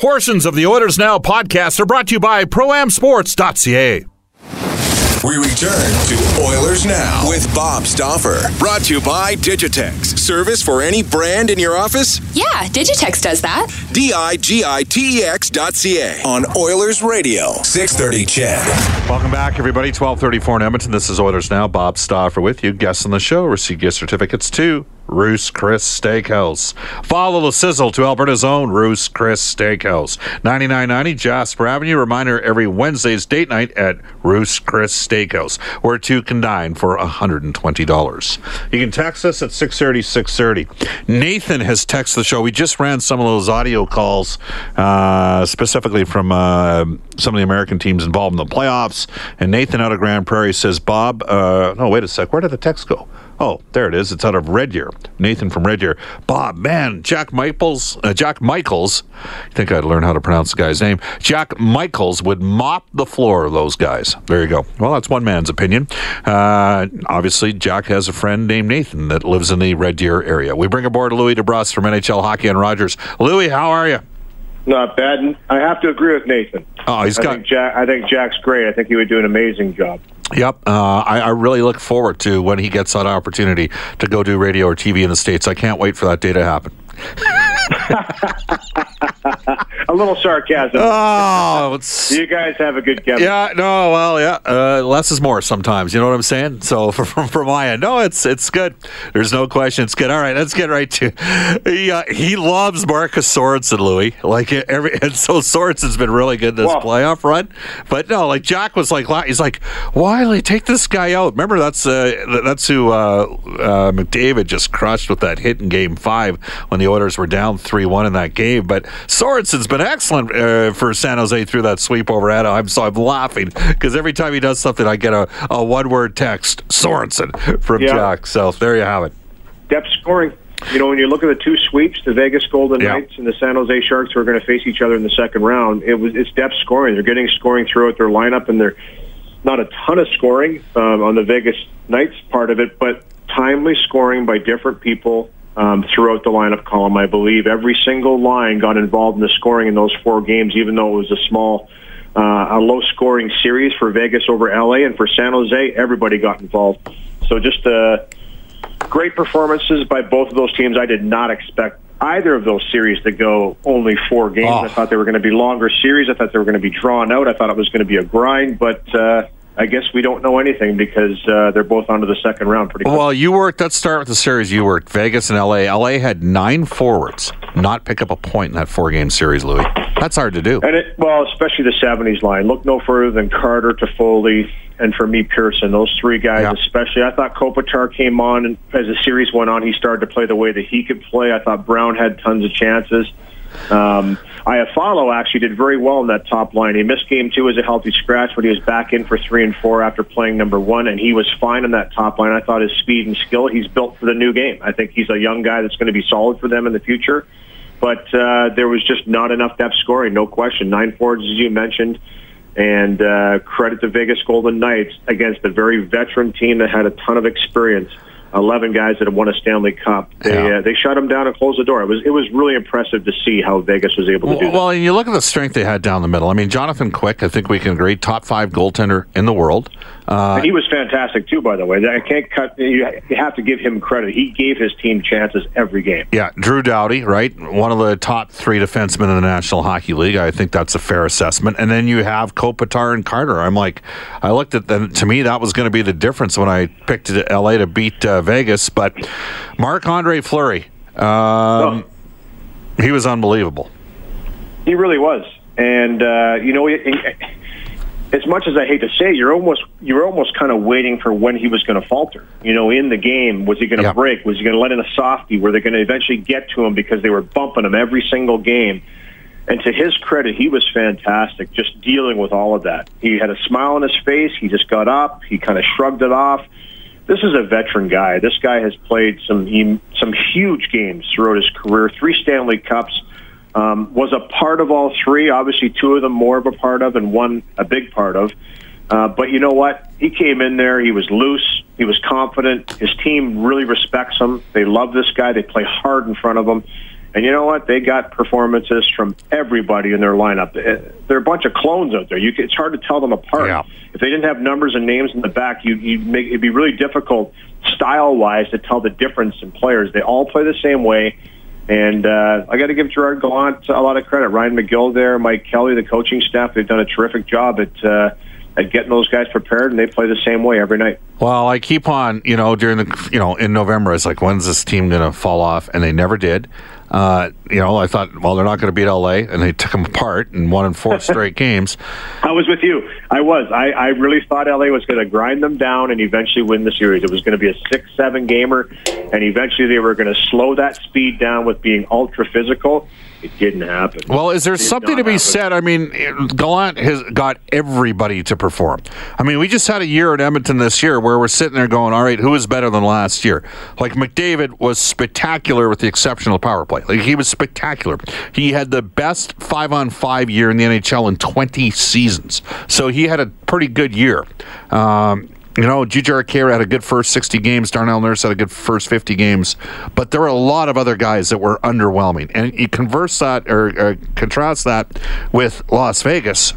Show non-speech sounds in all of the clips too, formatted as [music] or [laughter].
Portions of the Oilers Now podcast are brought to you by ProAmSports.ca. We return to Oilers Now with Bob Stauffer. Brought to you by Digitex. Service for any brand in your office? Yeah, Digitex does that. D I G I T E X dot C A on Oilers Radio, 630 Ched. Welcome back, everybody. 1234 in Edmonton. This is Oilers Now. Bob Stauffer with you. Guests on the show receive gift certificates to Ruth's Chris Steakhouse. Follow the sizzle to Alberta's own Ruth's Chris Steakhouse. 9990 Jasper Avenue. Reminder every Wednesday's date night at Ruth's Chris Steakhouse, where two can dine for $120. You can text us at 630 630. Nathan has texted the show. We just ran some of those audio calls, uh, specifically from uh, some of the American teams involved in the playoffs. And Nathan out of Grande Prairie says, Bob, uh, no, wait a sec. Where did the text go? Oh, there it is. It's out of Red Deer. Nathan from Red Deer. Bob, man, Jack Michaels, uh, Jack Michaels. I think I'd learn how to pronounce the guy's name. Jack Michaels would mop the floor of those guys. There you go. Well, that's one man's opinion. Uh, obviously, Jack has a friend named Nathan that lives in the Red Deer area. We bring aboard Louis DeBrusk from NHL Hockey and Rogers. Louis, how are you? Not bad. I have to agree with Nathan. Oh, he's I got. think Jack. I think Jack's great. I think he would do an amazing job. Yep. Uh, I, I really look forward to when he gets that opportunity to go do radio or TV in the States. I can't wait for that day to happen. [laughs] A little sarcasm. Oh, it's. [laughs] you guys have a good chemistry. Yeah, no, well, yeah, uh, less is more sometimes. You know what I'm saying? So [laughs] from, from my end, no, it's it's good. There's no question, it's good. All right, let's get right to. He uh, he loves Marcus Sorensen, Louis. Like every and so Sorensen's been really good this Well- playoff run. But no, like Jack was like, he's like, Wiley, take this guy out? Remember that's uh, that's who uh, uh, McDavid just crushed with that hit in Game Five when the Oilers were down three one in that game. But Sorensen's been excellent uh, for San Jose through that sweep over Anaheim. So I'm laughing because every time he does something, I get a, a one word text Sorensen from Yeah. Jack. So there you have it. Depth scoring. You know, when you look at the two sweeps, the Vegas Golden Yeah. Knights and the San Jose Sharks who are going to face each other in the second round, it was it's depth scoring. They're getting scoring throughout their lineup, and they're not a ton of scoring um, on the Vegas Knights part of it, but timely scoring by different people um, throughout the lineup column. I believe every single line got involved in the scoring in those four games, even though it was a small, uh, a low scoring series for Vegas over LA, and for San Jose, everybody got involved. So just uh, great performances by both of those teams. I did not expect either of those series to go only four games. Oh. I thought they were going to be longer series. I thought they were going to be drawn out. I thought it was going to be a grind, but uh, I guess we don't know anything because uh, they're both onto the second round pretty quick. Well, you worked. Let's start with the series you worked. Vegas and LA. LA had nine forwards not pick up a point in that four game series, Louis. That's hard to do. And it, well, especially the '70s line. Look no further than Carter, Toffoli, and for me, Pearson. Those three guys, Yeah. especially. I thought Kopitar came on, and as the series went on, he started to play the way that he could play. I thought Brown had tons of chances. Um, Iafallo actually did very well in that top line. He missed game two as a healthy scratch, but he was back in for three and four after playing number one, and he was fine in that top line. I thought his speed and skill, he's built for the new game. I think he's a young guy that's going to be solid for them in the future. But uh, there was just not enough depth scoring, no question. Nine forwards, as you mentioned, and uh, credit to Vegas Golden Knights against a very veteran team that had a ton of experience. 11 guys that have won a Stanley Cup. They Yeah. uh, they shut them down and closed the door. It was it was really impressive to see how Vegas was able to do Well, that. well, and you look at the strength they had down the middle. I mean, Jonathan Quick, I think we can agree, top five goaltender in the world. Uh, And he was fantastic too, by the way. I can't cut. You you have to give him credit. He gave his team chances every game. yeah, Drew Doughty, right? One of the top three defensemen in the National Hockey League. I think that's a fair assessment. And then you have Kopitar and Carter. I'm like, I looked at them. To me, that was going to be the difference when I picked LA to beat uh, Vegas. But Marc Andre Fleury, um, Oh. he was unbelievable. He really was, and uh, you know, it, it, as much as I hate to say, it, you're almost you're almost kind of waiting for when he was going to falter. You know, in the game, was he going to Yeah. break? Was he going to let in a softie? Were they going to eventually get to him because they were bumping him every single game? And to his credit, he was fantastic, just dealing with all of that. He had a smile on his face. He just got up. He kind of shrugged it off. This is a veteran guy. This guy has played some some huge games throughout his career. Three Stanley Cups. Um, was a part of all three. Obviously, two of them more of a part of, and one a big part of. Uh, but you know what? He came in there. He was loose. He was confident. His team really respects him. They love this guy. They play hard in front of him. And you know what? They got performances from everybody in their lineup. Uh, They're a bunch of clones out there. You, it's hard to tell them apart. Yeah. If they didn't have numbers and names in the back, you, you make it'd be really difficult style-wise to tell the difference in players. They all play the same way. And uh, I got to give Gerard Gallant a lot of credit. Ryan McGill there, Mike Kelly, the coaching staff, they've done a terrific job at uh, at getting those guys prepared, and they play the same way every night. Well, I keep on, you know, during the, you know, in November, it's like, when's this team going to fall off? And they never did. Uh, you know, I thought, well, they're not going to beat LA, and they took them apart and won in four [laughs] straight games. I was with you. I was. I, I really thought LA was going to grind them down and eventually win the series. It was going to be a six-seven gamer, and eventually they were going to slow that speed down with being ultra physical. It didn't happen. Well, is there something to be happen. said? I mean, Gallant has got everybody to perform. I mean, we just had a year at Edmonton this year where we're sitting there going, all right, who is better than last year? Like McDavid was spectacular with the exceptional power play. Like he was spectacular. He had the best five on five year in the NHL in 20 seasons. So he had a pretty good year. Um, you know, Jujhar Khaira had a good first 60 games. Darnell Nurse had a good first 50 games. But there were a lot of other guys that were underwhelming. And you converse that or, or contrast that with Las Vegas.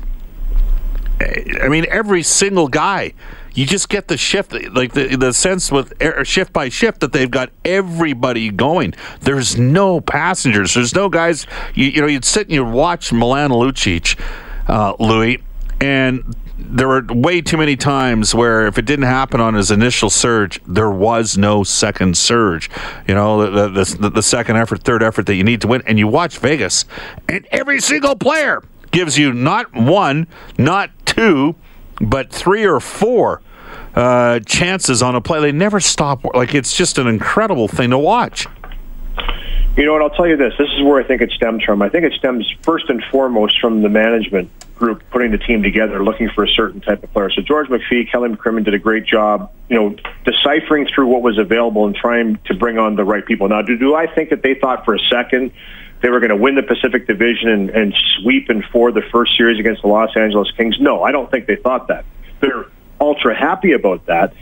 I mean, every single guy. You just get the shift, like the the sense with er, shift by shift that they've got everybody going. There's no passengers. There's no guys. You, you know, you'd sit and you'd watch Milan Lucic, uh, Louis, and there were way too many times where if it didn't happen on his initial surge, there was no second surge. You know, the the, the, the second effort, third effort that you need to win. And you watch Vegas, and every single player gives you not one, not two, but three or four uh, chances on a play. They never stop. Like it's just an incredible thing to watch. You know what? I'll tell you this. This is where I think it stems from. I think it stems first and foremost from the management group putting the team together, looking for a certain type of player. So George McPhee, Kelly McCrimmon did a great job, you know, deciphering through what was available and trying to bring on the right people. Now, do, do I think that they thought for a second they were going to win the Pacific Division and, and sweep and for the first series against the Los Angeles Kings? No, I don't think they thought that. They're ultra happy about that.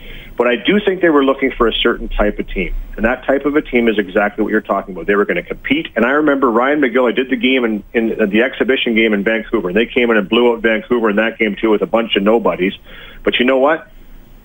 But I do think they were looking for a certain type of team. And that type of a team is exactly what you're talking about. They were going to compete. And I remember Ryan McGill, I did the game in, in uh, the exhibition game in Vancouver. And they came in and blew out Vancouver in that game, too, with a bunch of nobodies. But you know what?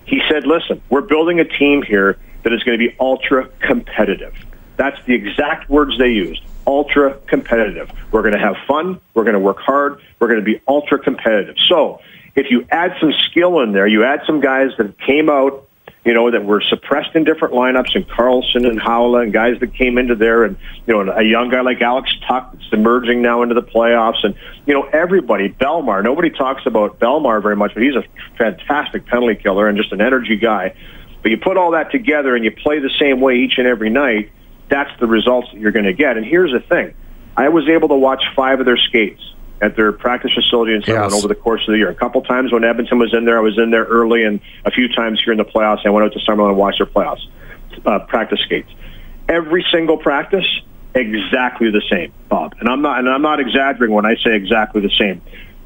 He said, listen, we're building a team here that is going to be ultra competitive. That's the exact words they used. Ultra competitive. We're going to have fun. We're going to work hard. We're going to be ultra competitive. So if you add some skill in there, you add some guys that came out, you know, that were suppressed in different lineups, and Karlsson and Haula, and guys that came into there, and you know, a young guy like Alex Tuch that's emerging now into the playoffs, and you know, everybody. Bellemare. Nobody talks about Bellemare very much, but he's a fantastic penalty killer and just an energy guy. But you put all that together and you play the same way each and every night. That's the results that you're going to get. And here's the thing: I was able to watch five of their skates at their practice facility in Summerlin Yes. over the course of the year. A couple times when Edmonton was in there, I was in there early, and a few times here in the playoffs, I went out to Summerlin and watched their playoffs uh, practice skates. Every single practice, exactly the same, Bob. And I'm not, and I'm not exaggerating when I say exactly the same.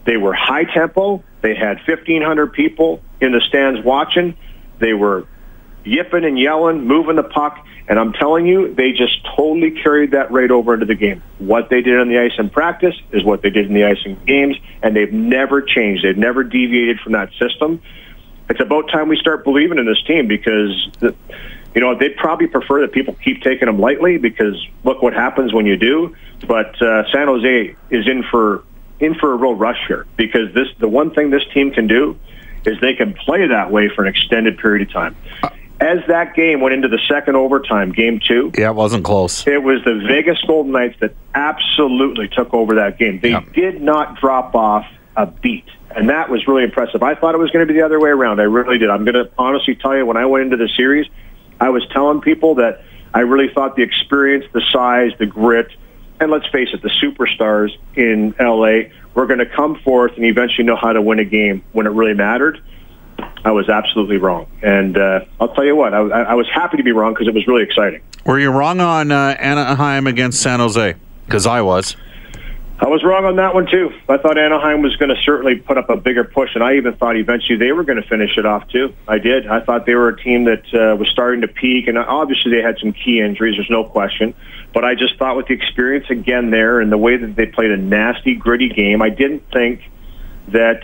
They were high tempo. They had 1,500 people in the stands watching. They were yipping and yelling, moving the puck. And I'm telling you, they just totally carried that right over into the game. What they did on the ice in practice is what they did in the ice in games, and they've never changed. They've never deviated from that system. It's about time we start believing in this team because, the, you know, they'd probably prefer that people keep taking them lightly because look what happens when you do. But uh, San Jose is in for in for a real rush here because this the one thing this team can do is they can play that way for an extended period of time as that game went into the second overtime, game two. Yeah, it wasn't close. It was the Vegas Golden Knights that absolutely took over that game. They yep. did not drop off a beat. And that was really impressive. I thought it was going to be the other way around. I really did. I'm going to honestly tell you, when I went into the series, I was telling people that I really thought the experience, the size, the grit, and let's face it, the superstars in LA were going to come forth and eventually know how to win a game when it really mattered. I was absolutely wrong. And uh, I'll tell you what, I, I, was happy to be wrong because it was really exciting. Were you wrong on uh, Anaheim against San Jose? Because I was. I was wrong on that one too. I thought Anaheim was going to certainly put up a bigger push, and I even thought eventually they were going to finish it off too. I did. I thought they were a team that uh, was starting to peak, and obviously they had some key injuries. There's no question, but I just thought with the experience again there and the way that they played a nasty, gritty game, I didn't think that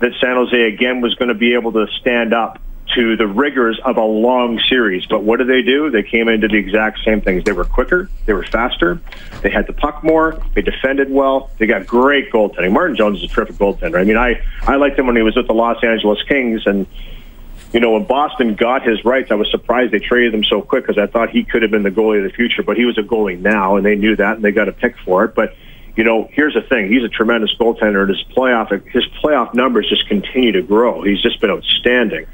that San Jose again was going to be able to stand up to the rigors of a long series. But what did they do? They came into the exact same things. They were quicker, they were faster, they had the puck more, they defended well, they got great goaltending. Martin Jones is a terrific goaltender. I mean, I I liked him when he was with the Los Angeles Kings and. You know, when Boston got his rights, I was surprised they traded him so quick because I thought he could have been the goalie of the future. But he was a goalie now, and they knew that, and they got a pick for it. But you know, here's the thing: he's a tremendous goaltender, and his playoff his playoff numbers just continue to grow. He's just been outstanding,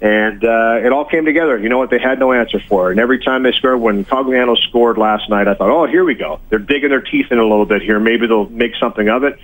and uh, it all came together. You know what? They had no answer for it, and every time they scored, when Cogliano scored last night, I thought, oh, here we go. They're digging their teeth in a little bit here. Maybe they'll make something of it.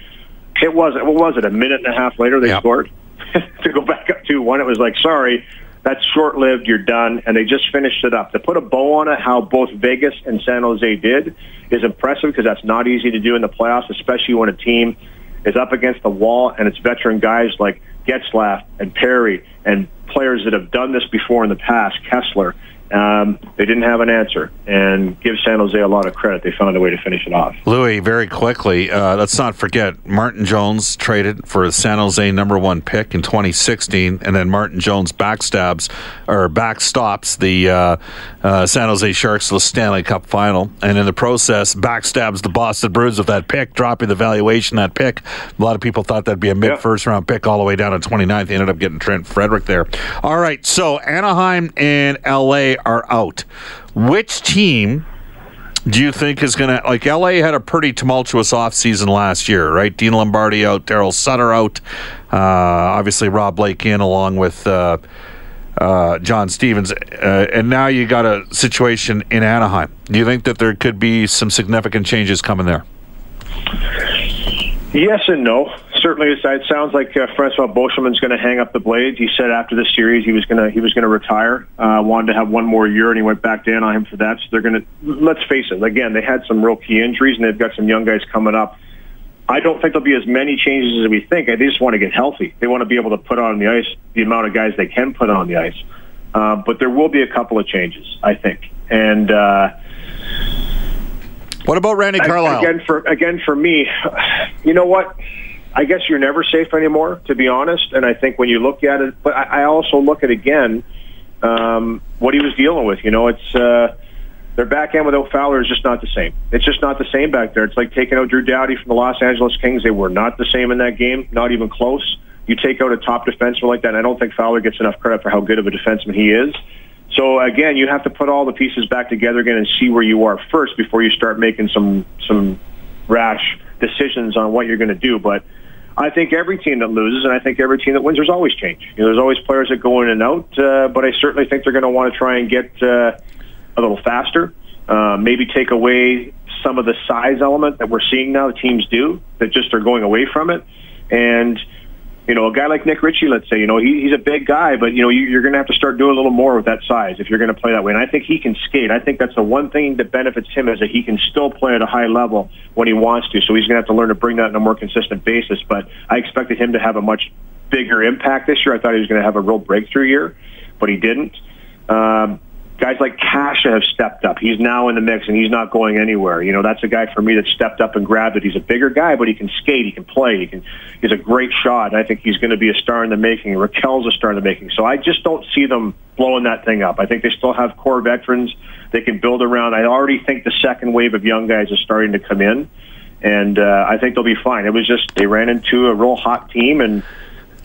It wasn't. What was it? A minute and a half later, they yep. scored [laughs] to go back up two one. It was like, sorry, that's short lived. You're done. And they just finished it up. To put a bow on it, how both Vegas and San Jose did is impressive because that's not easy to do in the playoffs, especially when a team is up against the wall and it's veteran guys like Getzlaf and Perry and players that have done this before in the past, Kesler um, they didn't have an answer, and give San Jose a lot of credit. They found a way to finish it off. Louis, very quickly, uh, let's not forget Martin Jones traded for a San Jose number one pick in 2016, and then Martin Jones backstabs or backstops the uh, uh, San Jose Sharks to the Stanley Cup final, and in the process backstabs the Boston Bruins with that pick, dropping the valuation that pick. A lot of people thought that'd be a mid first round pick all the way down to 29th. They ended up getting Trent Frederic there. All right, so Anaheim and LA are out. Which team do you think is going to like LA had a pretty tumultuous offseason last year, right? Dean Lombardi out, Daryl Sutter out, uh, obviously Rob Blake in along with uh, uh, John Stevens, uh, and now you got a situation in Anaheim. Do you think that there could be some significant changes coming there? Yes and no certainly it sounds like uh, Francois Beauchemin's going to hang up the blades. He said after the series he was going to he was going to retire. Uh, wanted to have one more year, and he went back to Anaheim for that. So they're going to let's face it. Again, they had some real key injuries, and they've got some young guys coming up. I don't think there'll be as many changes as we think. They just want to get healthy. They want to be able to put on the ice the amount of guys they can put on the ice. Uh, but there will be a couple of changes, I think, and. Uh, what about Randy Carlyle? Again, for again for me, you know what? I guess you're never safe anymore, to be honest. And I think when you look at it, but I, I also look at again um, what he was dealing with. You know, it's uh, their back end without Fowler is just not the same. It's just not the same back there. It's like taking out Drew Doughty from the Los Angeles Kings. They were not the same in that game, not even close. You take out a top defenseman like that, and I don't think Fowler gets enough credit for how good of a defenseman he is. So again, you have to put all the pieces back together again and see where you are first before you start making some some rash decisions on what you're going to do. But I think every team that loses and I think every team that wins, there's always change. You know, there's always players that go in and out, uh, but I certainly think they're going to want to try and get uh, a little faster, uh, maybe take away some of the size element that we're seeing now The teams do that just are going away from it. And you know, a guy like Nick Ritchie, let's say, you know, he, he's a big guy, but you know, you, you're going to have to start doing a little more with that size if you're going to play that way. And I think he can skate. I think that's the one thing that benefits him is that he can still play at a high level when he wants to. So he's going to have to learn to bring that on a more consistent basis. But I expected him to have a much bigger impact this year. I thought he was going to have a real breakthrough year, but he didn't. Um, guys like Kase have stepped up. He's now in the mix and he's not going anywhere. You know, that's a guy for me that stepped up and grabbed it. He's a bigger guy, but he can skate, he can play, he can. He's a great shot. I think he's going to be a star in the making. Rakell's a star in the making. So I just don't see them blowing that thing up. I think they still have core veterans they can build around. I already think the second wave of young guys is starting to come in, and uh, I think they'll be fine. It was just they ran into a real hot team and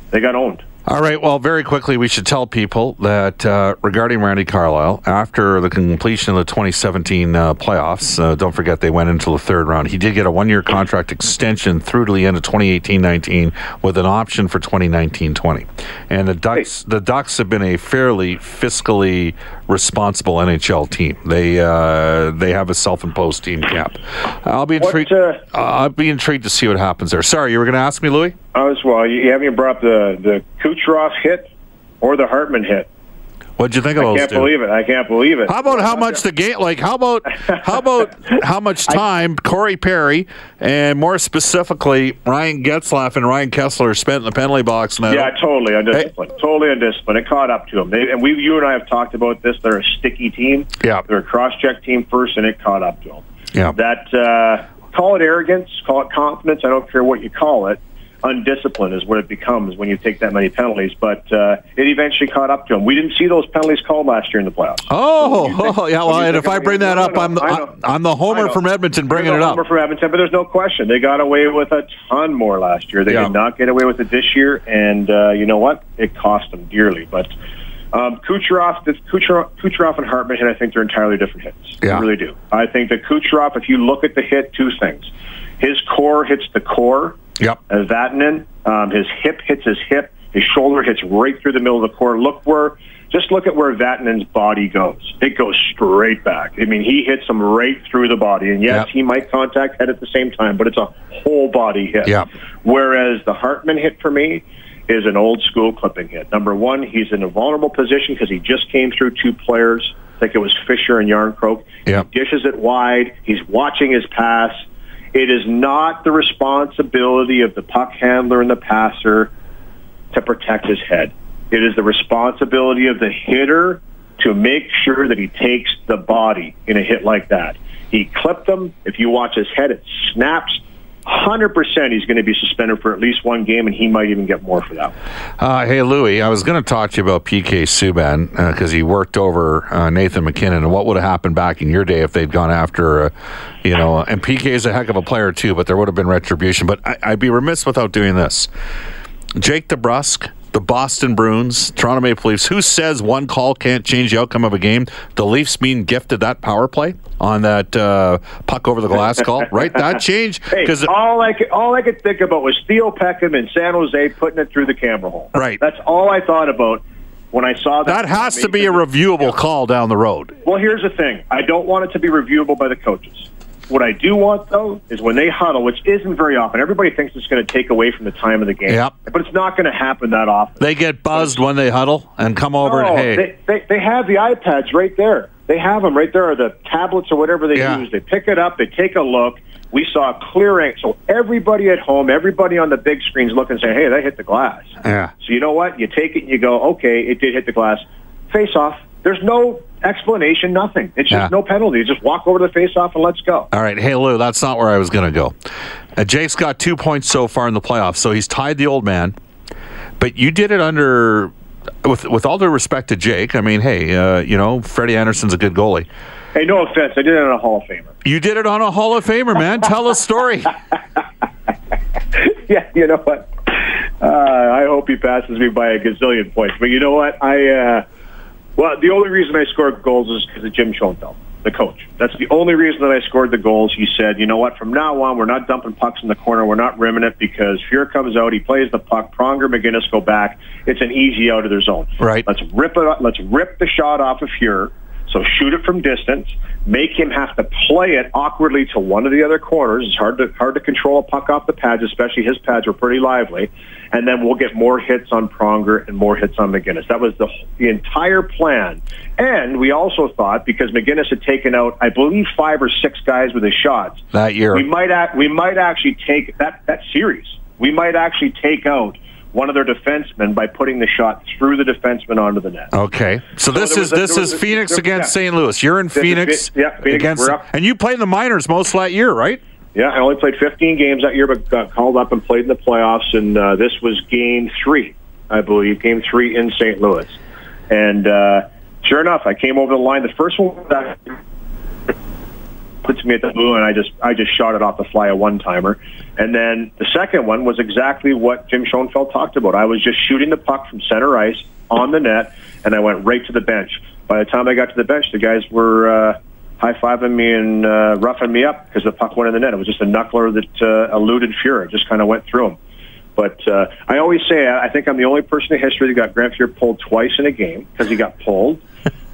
they got owned. All right. Well, very quickly, we should tell people that uh, regarding Randy Carlyle, after the completion of the 2017 uh, playoffs, uh, don't forget they went into the third round. He did get a one-year contract extension through to the end of 2018-19 with an option for 2019-20. And the Ducks, the Ducks have been a fairly fiscally responsible NHL team. They uh, they have a self-imposed team cap. I'll be intrigued. Uh, I'll be intrigued to see what happens there. Sorry, you were going to ask me, Louis. I was well. You haven't brought up the the Kucherov hit or the Hartman hit. What'd you think of I those? can't two? believe it. I can't believe it. How about how much the game? Like how about how about [laughs] how much time Corey Perry and more specifically Ryan Getzlaf and Ryan Kesler spent in the penalty box now? Yeah, totally undisciplined. Totally undisciplined. It caught up to them. They, and we, you and I have talked about this. They're a sticky team. Yeah. They're a cross-check team first, and it caught up to them. Yeah. That uh, call it arrogance, call it confidence. I don't care what you call it. Undisciplined is what it becomes when you take that many penalties. But uh, it eventually caught up to them. We didn't see those penalties called last year in the playoffs. Oh, oh, [laughs] yeah. Well, and if I bring that up, I'm the. I'm the homer from Edmonton bringing it up. Homer from Edmonton, but there's no question they got away with a ton more last year. They Yeah. did not get away with it this year, and uh, you know what? It cost them dearly. But um, Kucherov, this Kucherov, Kucherov and Hartman hit. I think they're entirely different hits. Yeah. I really do. I think that Kucherov, if you look at the hit, two things: his core hits the core Yep. as Vatanen. Um, his hip hits his hip. His shoulder hits right through the middle of the core. Look where, just look at where Vatanen's body goes. It goes straight back. I mean, he hits him right through the body. And yes, Yep. he might contact head at the same time, but it's a whole body hit. Yep. Whereas the Hartman hit for me is an old school clipping hit. Number one, he's in a vulnerable position because he just came through two players. I think it was Fisher and Jarnkrok. Yep. He dishes it wide. He's watching his pass. It is not the responsibility of the puck handler and the passer to protect his head. It is the responsibility of the hitter to make sure that he takes the body in a hit like that. He clipped him. If you watch his head, it snaps. 100% he's going to be suspended for at least one game, and he might even get more for that. Uh, hey, Louie, I was going to talk to you about PK Subban because he worked over uh, Nathan MacKinnon and what would have happened back in your day if they'd gone after, uh, you know, and PK is a heck of a player too, but there would have been retribution. But I, I'd be remiss without doing this. Jake DeBrusk, the Boston Bruins, Toronto Maple Leafs. Who says one call can't change the outcome of a game? The Leafs being gifted that power play on that uh, puck over the glass call, right? That [laughs] changed Hey, because all I could, all I could think about was Theo Peckham in San Jose putting it through the camera hole. Right. That's all I thought about when I saw that. that has to be a reviewable call down the road. Well, here's the thing. I don't want it to be reviewable by the coaches. What I do want, though, is when they huddle, which isn't very often. Everybody thinks it's going to take away from the time of the game. Yep. But it's not going to happen that often. They get buzzed when they huddle and come over No, and hey. they, they, they have the iPads right there. They have them right there, or the tablets or whatever they Yeah. use. They pick it up, they take a look. We saw a clear angle. So everybody at home, everybody on the big screens look and say, hey, that hit the glass. yeah. So you know what? You take it and you go, okay, it did hit the glass. Face off. There's no explanation, nothing. It's just Yeah. no penalty. Just walk over to the face off and let's go. All right. Hey, Lou, that's not where I was going to go. Uh, Jake's got two points so far in the playoffs, so he's tied the old man. But you did it under, with with all due respect to Jake. I mean, hey, uh, you know, Freddie Andersen's a good goalie. Hey, no offense. I did it on a Hall of Famer. You did it on a Hall of Famer, man. Tell a story. [laughs] [laughs] yeah, you know what? Uh, I hope he passes me by a gazillion points. But you know what? I uh, well, the only reason I scored goals is because of Jim Schoenfeld, the coach. That's the only reason that I scored the goals. He said, "You know what? From now on, we're not dumping pucks in the corner. We're not rimming it because Fuhr comes out, he plays the puck. Pronger, MacInnis go back. It's an easy out of their zone. Right. Let's rip it. Let's rip the shot off of Fuhr." So shoot it from distance, make him have to play it awkwardly to one of the other corners. It's hard to hard to control a puck off the pads, especially his pads were pretty lively. And then we'll get more hits on Pronger and more hits on MacInnis. That was the the entire plan. And we also thought because MacInnis had taken out, I believe, five or six guys with his shots That year. we might act, we might actually take that that series. We might actually take out one of their defensemen by putting the shot through the defenseman onto the net. Okay, so this is a- this is a- Phoenix there- against yeah. St. Louis. You're in This is Phoenix, yeah, Phoenix, against, and you played in the minors most of that year, right? Yeah, I only played 15 games that year, but got called up and played in the playoffs. And uh, this was game three, I believe, game three in St. Louis. And uh, sure enough, I came over the line. The first one that puts me at the blue, and I just I just shot it off the fly a one timer. And then the second one was exactly what Jim Schoenfeld talked about. I was just shooting the puck from center ice on the net, and I went right to the bench. By the time I got to the bench, the guys were. Uh, high fiving me and uh, roughing me up because the puck went in the net. It was just a knuckler that uh, eluded Fuhr. Just kind of went through him. But uh, I always say I think I'm the only person in history that got Grant Fuhr pulled twice in a game because he got pulled.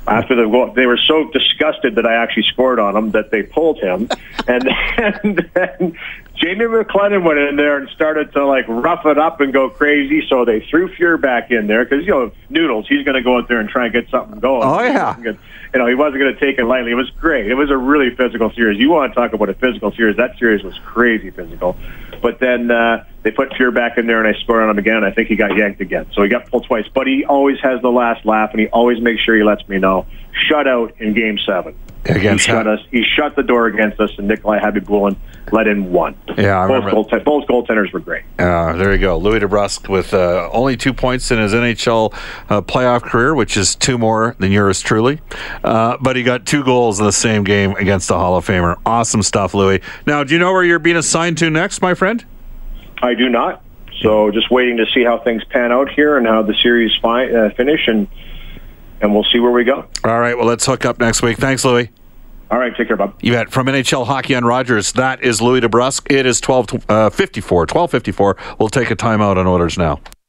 After the goal, they were so disgusted that I actually scored on him that they pulled him, [laughs] and then, [laughs] then Jamie McLennan went in there and started to like rough it up and go crazy. So they threw Fuhr back in there because you know Noodles, he's going to go out there and try and get something going. Oh, yeah. Gonna- you know, he wasn't going to take it lightly. It was great. It was a really physical series. You want to talk about a physical series? That series was crazy physical. But then uh, they put Fear back in there, and I scored on him again. I think he got yanked again, so he got pulled twice. But he always has the last laugh, and he always makes sure he lets me know. Shut out in Game Seven. Against he shut us. He shut the door against us, and Nikolai Khabibulin let in one. Yeah, I both, remember. goaltend- both goaltenders were great. Uh, there you go. Louis DeBrusk with uh, only two points in his NHL uh, playoff career, which is two more than yours truly. Uh, but he got two goals in the same game against the Hall of Famer. Awesome stuff, Louis. Now, do you know where you're being assigned to next, my friend? I do not. So just waiting to see how things pan out here and how the series fi- uh, finish, and and we'll see where we go. All right, well, let's hook up next week. Thanks, Louis. All right, take care, Bob. You bet. From NHL Hockey on Rogers, that is Louis DeBrusk. It is 12, uh, 54, 1254. We'll take a timeout on Oilers Now.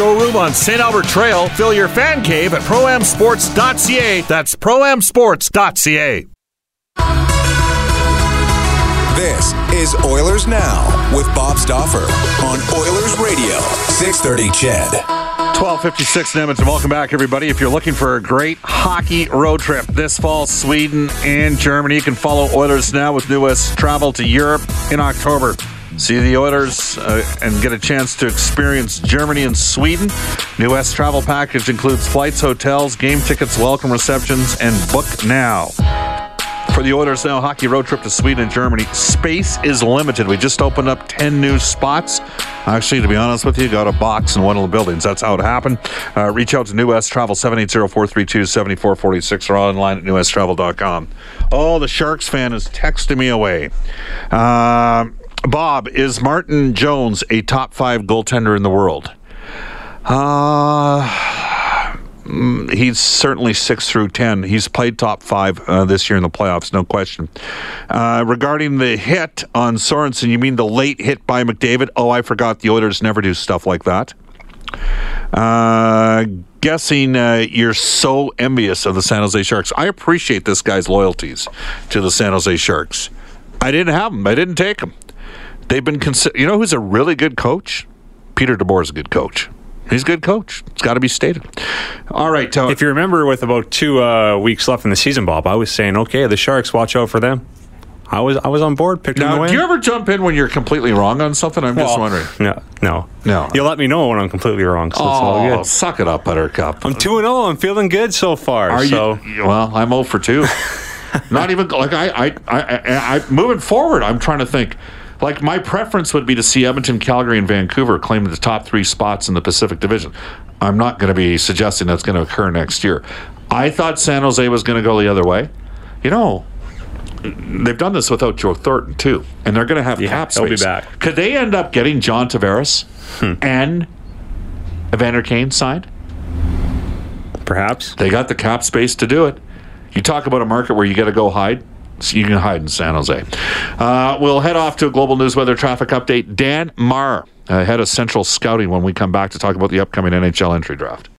showroom on St. Albert Trail. Fill your fan cave at proamsports.ca. That's proamsports.ca. This is Oilers Now with Bob Stauffer on Oilers Radio, 630 Ched. 1256 in Edmonton. Welcome back, everybody. If you're looking for a great hockey road trip this fall, Sweden and Germany, you can follow Oilers now with New West Travel to Europe in October. See the Oilers uh, and get a chance to experience Germany and Sweden. New West Travel Package includes flights, hotels, game tickets, welcome receptions, and book now. For the Oilers Now hockey road trip to Sweden and Germany, space is limited. We just opened up 10 new spots. Actually, to be honest with you, got a box in one of the buildings. That's how it happened. Uh, reach out to New West Travel, 780-432-7446 or online at newwesttravel.com. Oh, the Sharks fan is texting me away. Um Bob, is Martin Jones a top five goaltender in the world? Uh, mm, he's certainly six through ten. He's played top five uh, this year in the playoffs, no question. Uh, regarding the hit on Sorensen, you mean the late hit by McDavid? Oh, I forgot. The Oilers never do stuff like that. Uh, guessing uh, you're so envious of the San Jose Sharks. I appreciate this guy's loyalties to the San Jose Sharks. I didn't have them. I didn't take them. They've been consider. You know who's a really good coach? Peter DeBoer is a good coach. He's a good coach. It's got to be stated. All right, uh, If you remember, with about two uh, weeks left in the season, Bob, I was saying, okay, the Sharks, watch out for them. I was I was on board, to now, do you ever jump in when you're completely wrong on something? I'm just wondering. No, no, No. You'll let me know when I'm completely wrong. So it's all Oh, good. suck it up, Buttercup. I'm two and zero. I'm feeling good so far. Are so you? Well, I'm 0 for 2. [laughs] Not even like I, I, I, I, I, moving forward. I'm trying to think. Like my preference would be to see Edmonton, Calgary, and Vancouver claim the top three spots in the Pacific Division. I'm not going to be suggesting that's going to occur next year. I thought San Jose was going to go the other way. You know, they've done this without Joe Thornton too, and they're going to have Yeah, cap space. he'll be back. Could they end up getting John Tavares hmm. and Evander Kane signed? perhaps They got the cap space to do it. You talk about a market where you got to go hide. So you can hide in San Jose. Uh, we'll head off to a global news weather traffic update. Dan Marr, uh, head of Central Scouting, when we come back to talk about the upcoming NHL entry draft.